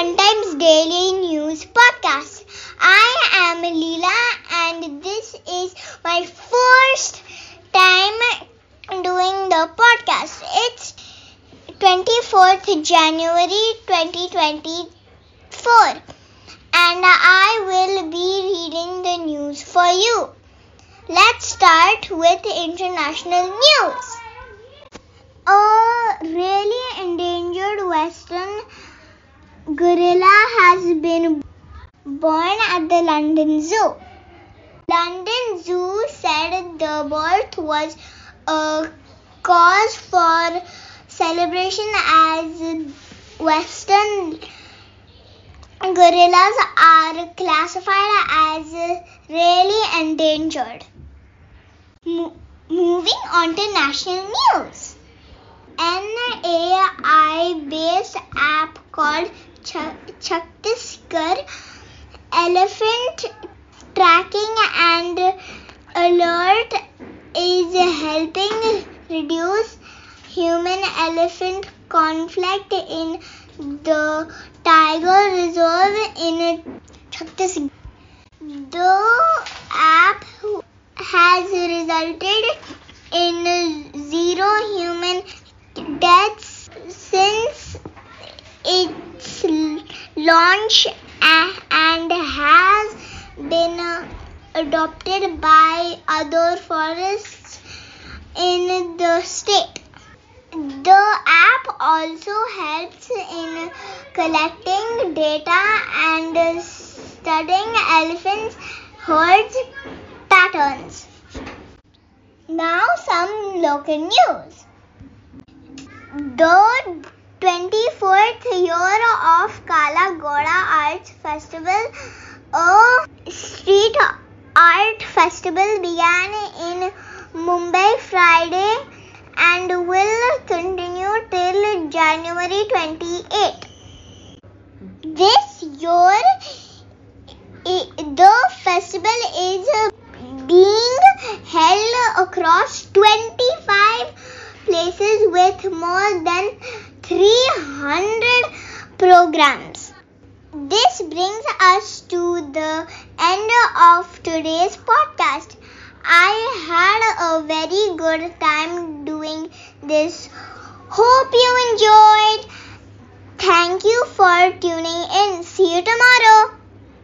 News podcast. I am Leela and this is my first time doing the podcast. It's 24th January 2024 and I will be reading the news for you. Let's start with international news. A really endangered western gorilla has been born at the London Zoo. London Zoo said the birth was a cause for celebration as western gorillas are classified as really endangered. Mo- moving on to national news. An AI based app called Chhattisgarh Elephant Tracking and Alert is helping reduce human elephant conflict in the tiger reserve in Chhattisgarh. The app has resulted in zero human deaths since its launch and has been uh, adopted by other forests in the state. The app also helps in collecting data and studying elephants' herds patterns. Now, some local news. The 24th year of Kala Ghoda Arts Festival, a street art festival, began in Mumbai Friday and will continue till January 28. This year, the festival is being held across 25 places with more than 300 programs. This brings us to the end of today's podcast. I had a very good time doing this. Hope you enjoyed. Thank you for tuning in. See you tomorrow.